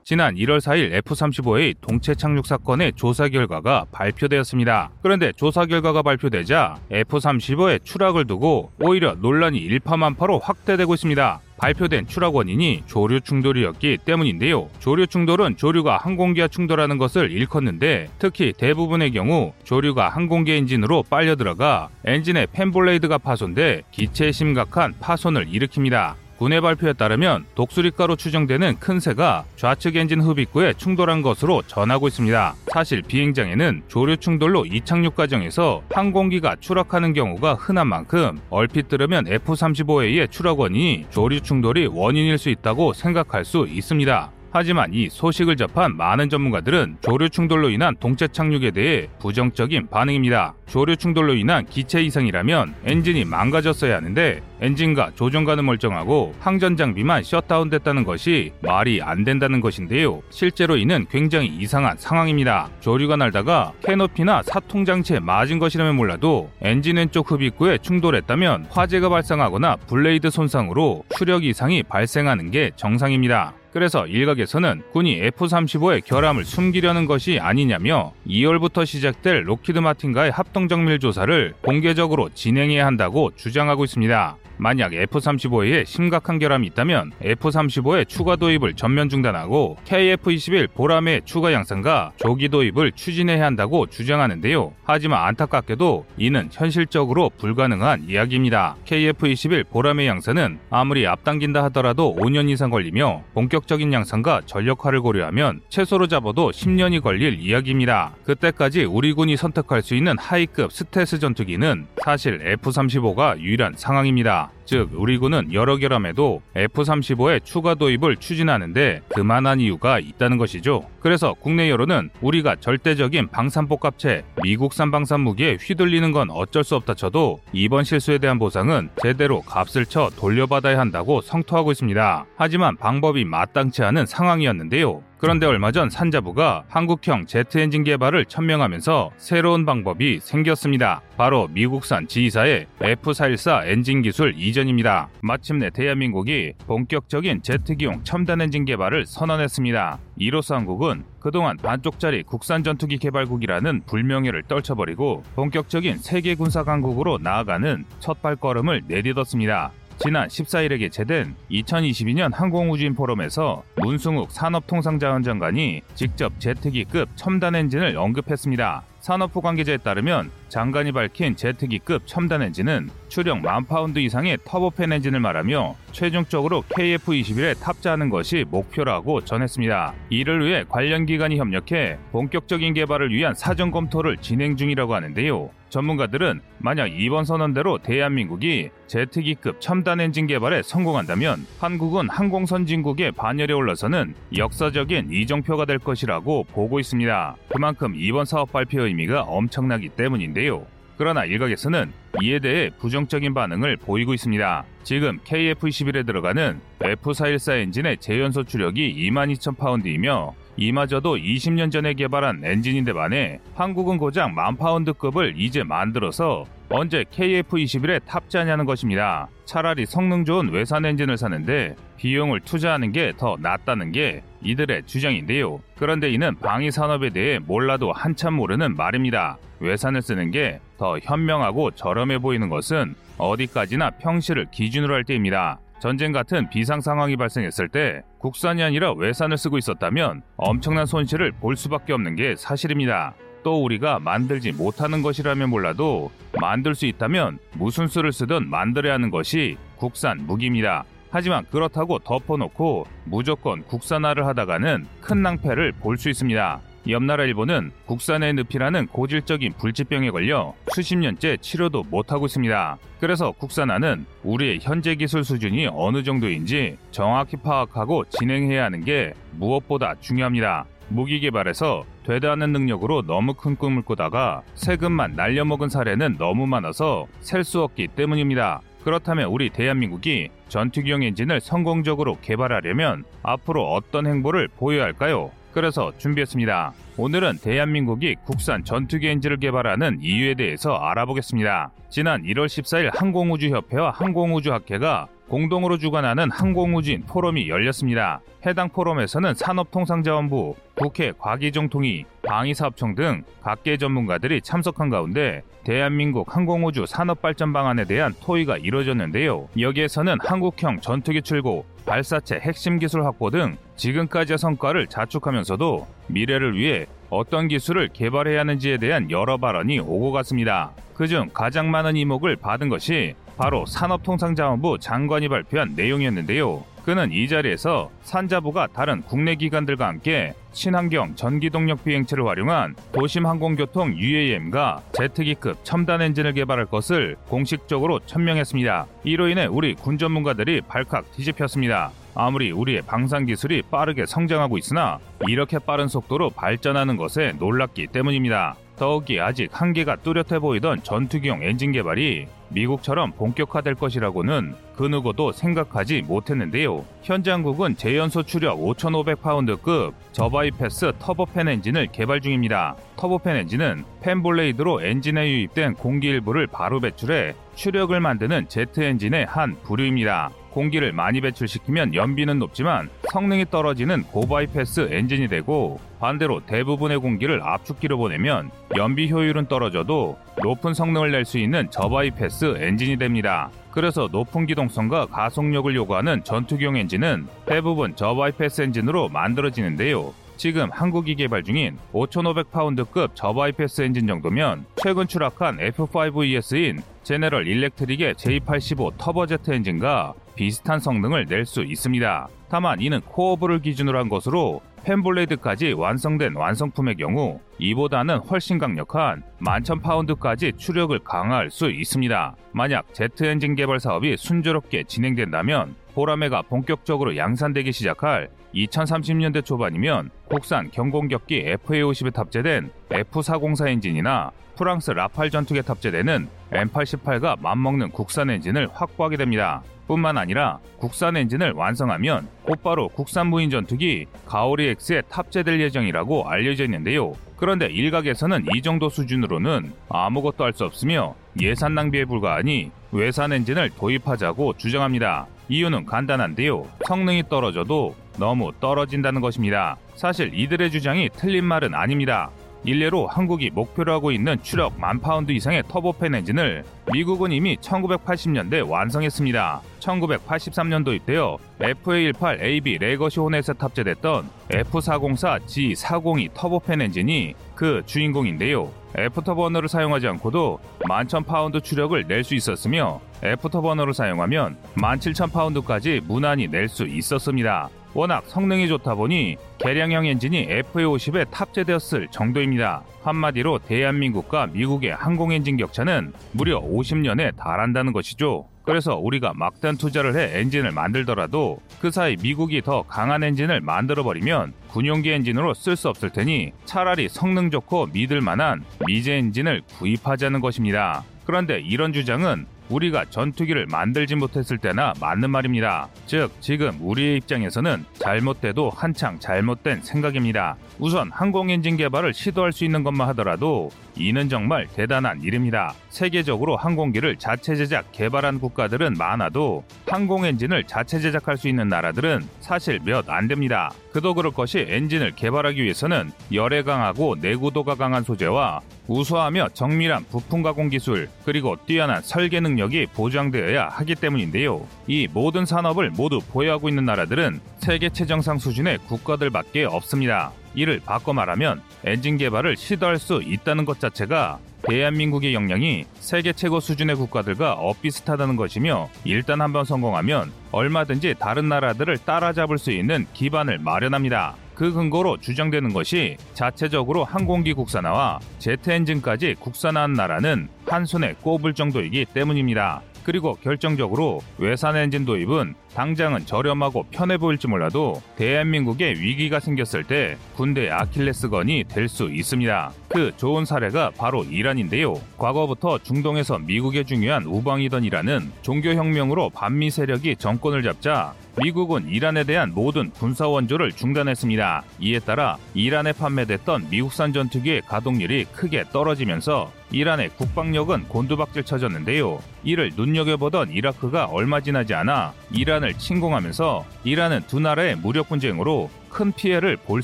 [SPEAKER 1] 지난 1월 4일 F-35의 동체 착륙 사건의 조사 결과가 발표되었습니다. 그런데 조사 결과가 발표되자 F-35의 추락을 두고 오히려 논란이 일파만파로 확대되고 있습니다. 발표된 추락 원인이 조류 충돌이었기 때문인데요. 조류 충돌은 조류가 항공기와 충돌하는 것을 일컫는데 특히 대부분의 경우 조류가 항공기 엔진으로 빨려 들어가 엔진의 fan blade가 파손돼 기체에 심각한 파손을 일으킵니다. 군의 발표에 따르면 독수리과로 추정되는 큰 새가 좌측 엔진 흡입구에 충돌한 것으로 전하고 있습니다. 사실 비행장에는 조류 충돌로 이착륙 과정에서 항공기가 추락하는 경우가 흔한 만큼 얼핏 들으면 F-35A의 추락 원인이 조류 충돌이 원인일 수 있다고 생각할 수 있습니다. 하지만 이 소식을 접한 많은 전문가들은 조류 충돌로 인한 동체 착륙에 대해 부정적인 반응입니다. 조류 충돌로 인한 기체 이상이라면 엔진이 망가졌어야 하는데 엔진과 조종간은 멀쩡하고 항전 장비만 셧다운됐다는 것이 말이 안 된다는 것인데요. 실제로 이는 굉장히 이상한 상황입니다. 조류가 날다가 캐노피나 사통 장치에 맞은 것이라면 몰라도 엔진 왼쪽 흡입구에 충돌했다면 화재가 발생하거나 blade 손상으로 추력 이상이 발생하는 게 정상입니다. 그래서 일각에서는 군이 F-35의 결함을 숨기려는 것이 아니냐며 2월부터 시작될 록히드 마틴과의 합동 정밀 조사를 공개적으로 진행해야 한다고 주장하고 있습니다. 만약 F-35에 심각한 결함이 있다면 F-35의 추가 도입을 전면 중단하고 KF-21 보라매의 추가 양산과 조기 도입을 추진해야 한다고 주장하는데요. 하지만 안타깝게도 이는 현실적으로 불가능한 이야기입니다. KF-21 보람의 양산은 아무리 앞당긴다 하더라도 5년 이상 걸리며 본격적인 양산과 전력화를 고려하면 최소로 잡아도 10년이 걸릴 이야기입니다. 그때까지 우리 군이 선택할 수 있는 하이급 스텔스 전투기는 사실 F-35가 유일한 상황입니다. 즉 우리 군은 여러 결함에도 F-35의 추가 도입을 추진하는데 그만한 이유가 있다는 것이죠. 그래서 국내 여론은 우리가 절대적인 방산복합체 미국산 방산 무기에 휘둘리는 건 어쩔 수 없다 쳐도 이번 실수에 대한 보상은 제대로 값을 쳐 돌려받아야 한다고 성토하고 있습니다. 하지만 방법이 마땅치 않은 상황이었는데요. 그런데 얼마 전 산자부가 한국형 제트 엔진 개발을 천명하면서 새로운 방법이 생겼습니다. 바로 미국산 GE사의 F414 엔진 기술 이전입니다. 마침내 대한민국이 본격적인 제트기용 첨단 엔진 개발을 선언했습니다. 이로써 한국은 그동안 반쪽짜리 국산 전투기 개발국이라는 불명예를 떨쳐버리고 본격적인 세계 군사 강국으로 나아가는 첫 발걸음을 내딛었습니다. 지난 14일에 개최된 2022년 항공우주인 포럼에서 문승욱 산업통상자원 장관이 직접 제트기급 첨단 엔진을 언급했습니다. 산업부 관계자에 따르면 장관이 밝힌 제트기급 첨단 엔진은 추력 만 파운드 이상의 터보팬 엔진을 말하며 최종적으로 KF-21에 탑재하는 것이 목표라고 전했습니다. 이를 위해 관련 기관이 협력해 본격적인 개발을 위한 사전 검토를 진행 중이라고 하는데요. 전문가들은 만약 이번 선언대로 대한민국이 제트기급 첨단 엔진 개발에 성공한다면 한국은 항공 선진국의 반열에 올라서는 역사적인 이정표가 될 것이라고 보고 있습니다. 그만큼 이번 사업 발표 의미가 엄청나기 때문인데 요. 그러나 일각에서는 이에 대해 부정적인 반응을 보이고 있습니다. 지금 KF-21에 들어가는 F414 엔진의 재연소 추력이 22,000파운드이며 이마저도 20년 전에 개발한 엔진인데 반해 한국은 고작 만파운드급을 이제 만들어서 언제 KF-21에 탑재하냐는 것입니다. 차라리 성능 좋은 외산 엔진을 사는데 비용을 투자하는 게 더 낫다는 게 이들의 주장인데요. 그런데 이는 방위 산업에 대해 몰라도 한참 모르는 말입니다. 외산을 쓰는 게 더 현명하고 저렴해 보이는 것은 어디까지나 평시를 기준으로 할 때입니다. 전쟁 같은 비상 상황이 발생했을 때 국산이 아니라 외산을 쓰고 있었다면 엄청난 손실을 볼 수밖에 없는 게 사실입니다. 또 우리가 만들지 못하는 것이라면 몰라도 만들 수 있다면 무슨 수를 쓰든 만들어야 하는 것이 국산 무기입니다. 하지만 그렇다고 덮어놓고 무조건 국산화를 하다가는 큰 낭패를 볼 수 있습니다. 옆나라 일본은 국산의 늪이라는 고질적인 불치병에 걸려 수십 년째 치료도 못하고 있습니다. 그래서 국산화는 우리의 현재 기술 수준이 어느 정도인지 정확히 파악하고 진행해야 하는 게 무엇보다 중요합니다. 무기 개발에서 되다 않는 능력으로 너무 큰 꿈을 꾸다가 세금만 날려먹은 사례는 너무 많아서 셀 수 없기 때문입니다. 그렇다면 우리 대한민국이 전투기용 엔진을 성공적으로 개발하려면 앞으로 어떤 행보를 보여야 할까요? 그래서 준비했습니다. 오늘은 대한민국이 국산 전투기 엔진을 개발하는 이유에 대해서 알아보겠습니다. 지난 1월 14일 항공우주협회와 항공우주학회가 공동으로 주관하는 항공우주인 포럼이 열렸습니다. 해당 포럼에서는 산업통상자원부, 국회 과기정통위, 방위사업청 등 각계 전문가들이 참석한 가운데 대한민국 항공우주 산업발전 방안에 대한 토의가 이뤄졌는데요. 여기에서는 한국형 전투기 출고, 발사체 핵심 기술 확보 등 지금까지의 성과를 자축하면서도 미래를 위해 어떤 기술을 개발해야 하는지에 대한 여러 발언이 오고 갔습니다. 그중 가장 많은 이목을 받은 것이 바로 산업통상자원부 장관이 발표한 내용이었는데요. 그는 이 자리에서 산자부가 다른 국내 기관들과 함께 친환경 전기동력 비행체를 활용한 도심 항공교통 UAM과 제트기급 첨단 엔진을 개발할 것을 공식적으로 천명했습니다. 이로 인해 우리 군 전문가들이 발칵 뒤집혔습니다. 아무리 우리의 방산 기술이 빠르게 성장하고 있으나 이렇게 빠른 속도로 발전하는 것에 놀랐기 때문입니다. 더욱이 아직 한계가 뚜렷해 보이던 전투기용 엔진 개발이 미국처럼 본격화될 것이라고는 그 누구도 생각하지 못했는데요. 현재 한국은 재연소 추력 5,500파운드급 저bypass 터보팬 엔진을 개발 중입니다. 터보팬 엔진은 fan blade로 엔진에 유입된 공기 일부를 바로 배출해 추력을 만드는 제트 엔진의 한 부류입니다. 공기를 많이 배출시키면 연비는 높지만 성능이 떨어지는 고바이패스 엔진이 되고 반대로 대부분의 공기를 압축기로 보내면 연비 효율은 떨어져도 높은 성능을 낼 수 있는 저바이패스 엔진이 됩니다. 그래서 높은 기동성과 가속력을 요구하는 전투기용 엔진은 대부분 저바이패스 엔진으로 만들어지는데요. 지금 한국이 개발 중인 5,500파운드급 저바이패스 엔진 정도면 최근 추락한 F5E 엔진인 제네럴 일렉트릭의 J85 터보제트 엔진과 비슷한 성능을 낼 수 있습니다. 다만 이는 코어부를 기준으로 한 것으로 fan blade까지 완성된 완성품의 경우 이보다는 훨씬 강력한 11,000파운드까지 추력을 강화할 수 있습니다. 만약 제트 엔진 개발 사업이 순조롭게 진행된다면 보라매가 본격적으로 양산되기 시작할 2030년대 초반이면 국산 경공격기 FA-50에 탑재된 F404 엔진이나 프랑스 라팔 전투기에 탑재되는 M88과 맞먹는 국산 엔진을 확보하게 됩니다. 뿐만 아니라 국산 엔진을 완성하면 곧바로 국산 무인 전투기 가오리 X에 탑재될 예정이라고 알려져 있는데요. 그런데 일각에서는 이 정도 수준으로는 아무것도 할 수 없으며 예산 낭비에 불과하니 외산 엔진을 도입하자고 주장합니다. 이유는 간단한데요. 성능이 떨어져도 너무 떨어진다는 것입니다. 사실 이들의 주장이 틀린 말은 아닙니다. 일례로 한국이 목표로 하고 있는 추력 만 파운드 이상의 터보팬 엔진을 미국은 이미 1980년대 완성했습니다. 1983년 도입되어 FA18AB 레거시 호넷에 탑재됐던 F404G402 터보팬 엔진이 그 주인공인데요. 애프터버너를 사용하지 않고도 11,000파운드 추력을 낼 수 있었으며 애프터버너를 사용하면 17,000파운드까지 무난히 낼 수 있었습니다. 워낙 성능이 좋다 보니 개량형 엔진이 FA50에 탑재되었을 정도입니다. 한마디로 대한민국과 미국의 항공 엔진 격차는 무려 50년에 달한다는 것이죠. 그래서 우리가 막대한 투자를 해 엔진을 만들더라도 그 사이 미국이 더 강한 엔진을 만들어버리면 군용기 엔진으로 쓸 수 없을 테니 차라리 성능 좋고 믿을 만한 미제 엔진을 구입하자는 것입니다. 그런데 이런 주장은 우리가 전투기를 만들지 못했을 때나 맞는 말입니다. 즉, 지금 우리의 입장에서는 잘못돼도 한참 잘못된 생각입니다. 우선 항공엔진 개발을 시도할 수 있는 것만 하더라도 이는 정말 대단한 일입니다. 세계적으로 항공기를 자체 제작, 개발한 국가들은 많아도 항공엔진을 자체 제작할 수 있는 나라들은 사실 몇 안 됩니다. 그도 그럴 것이 엔진을 개발하기 위해서는 열에 강하고 내구도가 강한 소재와 우수하며 정밀한 부품 가공 기술 그리고 뛰어난 설계 능력 이 보장되어야 하기 때문인데요. 이 모든 산업을 모두 보유하고 있는 나라들은 세계 최정상 수준의 국가들밖에 없습니다. 이를 바꿔 말하면 엔진 개발을 시도할 수 있다는 것 자체가 대한민국의 역량이 세계 최고 수준의 국가들과 엇비슷하다는 것이며 일단 한번 성공하면 얼마든지 다른 나라들을 따라잡을 수 있는 기반을 마련합니다. 그 근거로 주장되는 것이 자체적으로 항공기 국산화와 제트 엔진까지 국산화한 나라는 한 손에 꼽을 정도이기 때문입니다. 그리고 결정적으로 외산 엔진 도입은 당장은 저렴하고 편해 보일지 몰라도 대한민국에 위기가 생겼을 때 군대의 아킬레스건이 될 수 있습니다. 그 좋은 사례가 바로 이란인데요. 과거부터 중동에서 미국의 중요한 우방이던 이란은 종교혁명으로 반미 세력이 정권을 잡자 미국은 이란에 대한 모든 군사 원조를 중단했습니다. 이에 따라 이란에 판매됐던 미국산 전투기의 가동률이 크게 떨어지면서 이란의 국방력은 곤두박질 쳐졌는데요. 이를 눈여겨보던 이라크가 얼마 지나지 않아 이란 을 침공하면서 이란은 두 나라의 무력 분쟁으로 큰 피해를 볼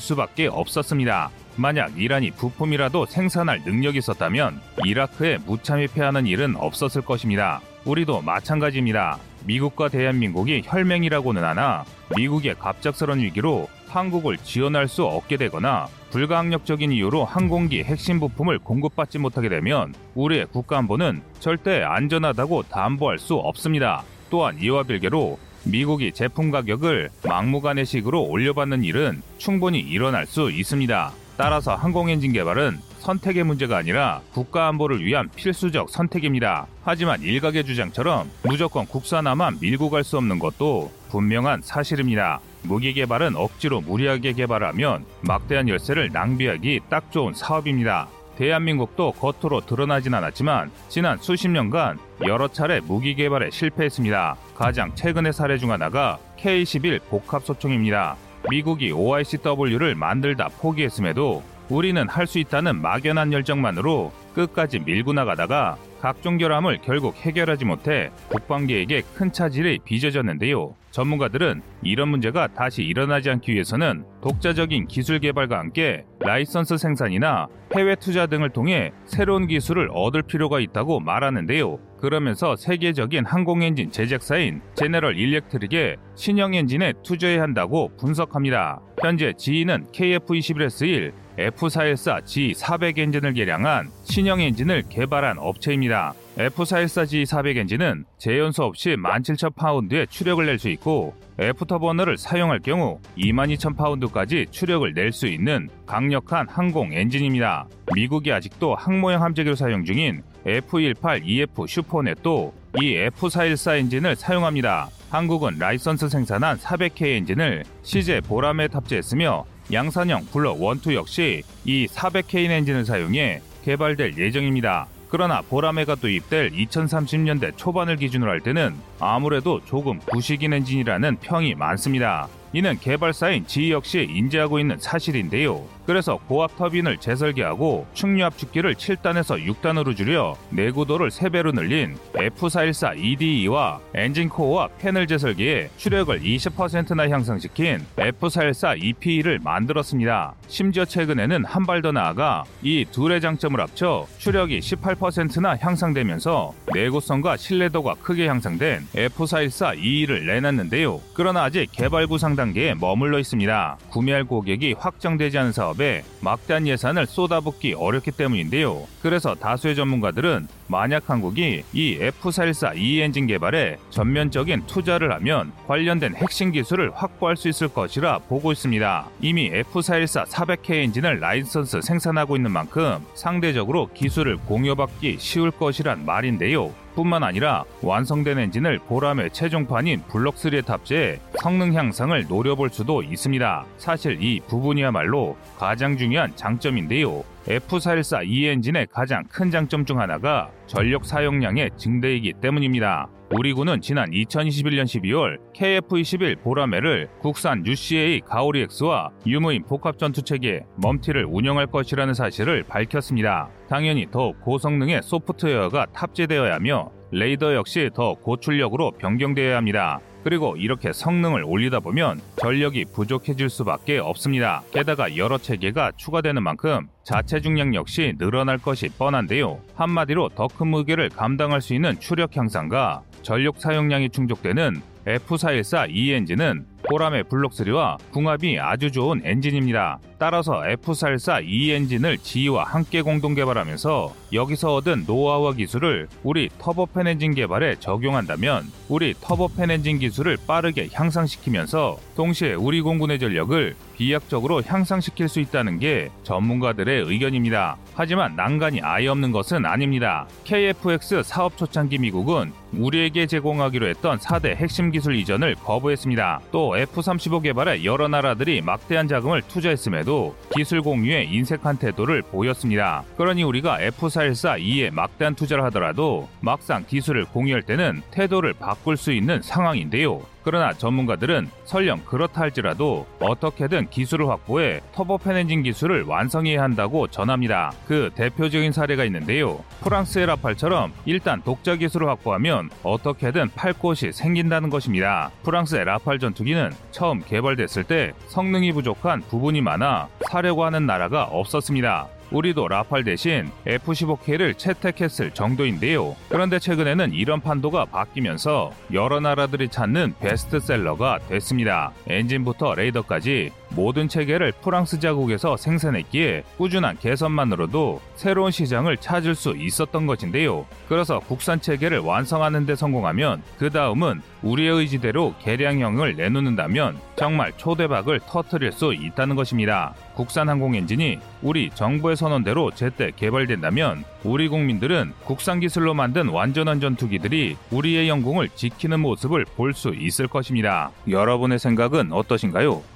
[SPEAKER 1] 수밖에 없었습니다. 만약 이란이 부품이라도 생산할 능력이 있었다면 이라크에 무참히 패하는 일은 없었을 것입니다. 우리도 마찬가지입니다. 미국과 대한민국이 혈맹이라고는 하나 미국의 갑작스런 위기로 한국을 지원할 수 없게 되거나 불가항력적인 이유로 항공기 핵심 부품을 공급받지 못하게 되면 우리의 국가안보는 절대 안전하다고 담보할 수 없습니다. 또한 이와 별개로 미국이 제품 가격을 막무가내식으로 올려받는 일은 충분히 일어날 수 있습니다. 따라서 항공엔진 개발은 선택의 문제가 아니라 국가 안보를 위한 필수적 선택입니다. 하지만 일각의 주장처럼 무조건 국산화만 밀고 갈 수 없는 것도 분명한 사실입니다. 무기 개발은 억지로 무리하게 개발하면 막대한 열쇠를 낭비하기 딱 좋은 사업입니다. 대한민국도 겉으로 드러나진 않았지만 지난 수십 년간 여러 차례 무기 개발에 실패했습니다. 가장 최근의 사례 중 하나가 K-11 복합 소총입니다. 미국이 OICW를 만들다 포기했음에도 우리는 할 수 있다는 막연한 열정만으로 끝까지 밀고 나가다가 각종 결함을 결국 해결하지 못해 국방계에게 큰 차질이 빚어졌는데요. 전문가들은 이런 문제가 다시 일어나지 않기 위해서는 독자적인 기술 개발과 함께 라이선스 생산이나 해외 투자 등을 통해 새로운 기술을 얻을 필요가 있다고 말하는데요. 그러면서 세계적인 항공 엔진 제작사인 제네럴 일렉트릭의 신형 엔진에 투자해야 한다고 분석합니다. 현재 GE는 KF-21S1, F414G400 엔진을 개량한 신형 엔진을 개발한 업체입니다. F414G400 엔진은 재연소 없이 17,000파운드의 추력을 낼 수 있고 애프터버너를 사용할 경우 22,000파운드까지 추력을 낼 수 있는 강력한 항공 엔진입니다. 미국이 아직도 항모형 함재기로 사용 중인 F-18EF 슈퍼호넷도 이 F414 엔진을 사용합니다. 한국은 라이선스 생산한 400K 엔진을 시제 보라매에 탑재했으며 양산형 블럭 1, 2 역시 이 400K 엔진을 사용해 개발될 예정입니다. 그러나 보라매가 도입될 2030년대 초반을 기준으로 할 때는 아무래도 조금 구식인 엔진이라는 평이 많습니다. 이는 개발사인 GE 역시 인지하고 있는 사실인데요. 그래서 고압 터빈을 재설계하고 축류 압축기를 7단에서 6단으로 줄여 내구도를 3배로 늘린 F414 EDE와 엔진 코어와 팬을 재설계해 추력을 20%나 향상시킨 F414 EPE를 만들었습니다. 심지어 최근에는 한 발 더 나아가 이 둘의 장점을 합쳐 추력이 18%나 향상되면서 내구성과 신뢰도가 크게 향상된 F414EE를 내놨는데요. 그러나 아직 개발 구상 단계에 머물러 있습니다. 구매할 고객이 확정되지 않은 사업에 막대한 예산을 쏟아붓기 어렵기 때문인데요. 그래서 다수의 전문가들은 만약 한국이 이 F414E 엔진 개발에 전면적인 투자를 하면 관련된 핵심 기술을 확보할 수 있을 것이라 보고 있습니다. 이미 F414 400K 엔진을 라이선스 생산하고 있는 만큼 상대적으로 기술을 공유받기 쉬울 것이란 말인데요. 뿐만 아니라 완성된 엔진을 보람의 최종판인 블록3에 탑재해 성능 향상을 노려볼 수도 있습니다. 사실 이 부분이야말로 가장 중요한 장점인데요. F414E 엔진의 가장 큰 장점 중 하나가 전력 사용량의 증대이기 때문입니다. 우리 군은 지난 2021년 12월 KF-21 보라매를 국산 UCA 가오리 X와 유무인 복합 전투체계 멈티를 운영할 것이라는 사실을 밝혔습니다. 당연히 더 고성능의 소프트웨어가 탑재되어야 하며 레이더 역시 더 고출력으로 변경되어야 합니다. 그리고 이렇게 성능을 올리다 보면 전력이 부족해질 수밖에 없습니다. 게다가 여러 체계가 추가되는 만큼 자체 중량 역시 늘어날 것이 뻔한데요. 한마디로 더 큰 무게를 감당할 수 있는 추력 향상과 전력 사용량이 충족되는 F414E 엔진은 보라매 블록3와 궁합이 아주 좋은 엔진입니다. 따라서 F414E 엔진을 GE와 함께 공동 개발하면서 여기서 얻은 노하우와 기술을 우리 터보팬 엔진 개발에 적용한다면 우리 터보팬 엔진 기술을 빠르게 향상시키면서 동시에 우리 공군의 전력을 비약적으로 향상시킬 수 있다는 게 전문가들의 의견입니다. 하지만 난관이 아예 없는 것은 아닙니다. KFX 사업 초창기 미국은 우리에게 제공하기로 했던 4대 핵심 기술 이전을 거부했습니다. 또 F-35 개발에 여러 나라들이 막대한 자금을 투자했음에도 기술 공유에 인색한 태도를 보였습니다. 그러니 우리가 F-414E에 막대한 투자를 하더라도 막상 기술을 공유할 때는 태도를 바꿀 수 있는 상황인데요. 그러나 전문가들은 설령 그렇다 할지라도 어떻게든 기술을 확보해 터보팬 엔진 기술을 완성해야 한다고 전합니다. 그 대표적인 사례가 있는데요. 프랑스의 라팔처럼 일단 독자 기술을 확보하면 어떻게든 팔 곳이 생긴다는 것입니다. 프랑스의 라팔 전투기는 처음 개발됐을 때 성능이 부족한 부분이 많아 사려고 하는 나라가 없었습니다. 우리도 라팔 대신 F-15K를 채택했을 정도인데요. 그런데 최근에는 이런 판도가 바뀌면서 여러 나라들이 찾는 베스트셀러가 됐습니다. 엔진부터 레이더까지 모든 체계를 프랑스 자국에서 생산했기에 꾸준한 개선만으로도 새로운 시장을 찾을 수 있었던 것인데요. 그래서 국산 체계를 완성하는 데 성공하면 그 다음은 우리의 의지대로 개량형을 내놓는다면 정말 초대박을 터트릴 수 있다는 것입니다. 국산 항공 엔진이 우리 정부의 선언대로 제때 개발된다면 우리 국민들은 국산 기술로 만든 완전한 전투기들이 우리의 영공을 지키는 모습을 볼 수 있을 것입니다. 여러분의 생각은 어떠신가요?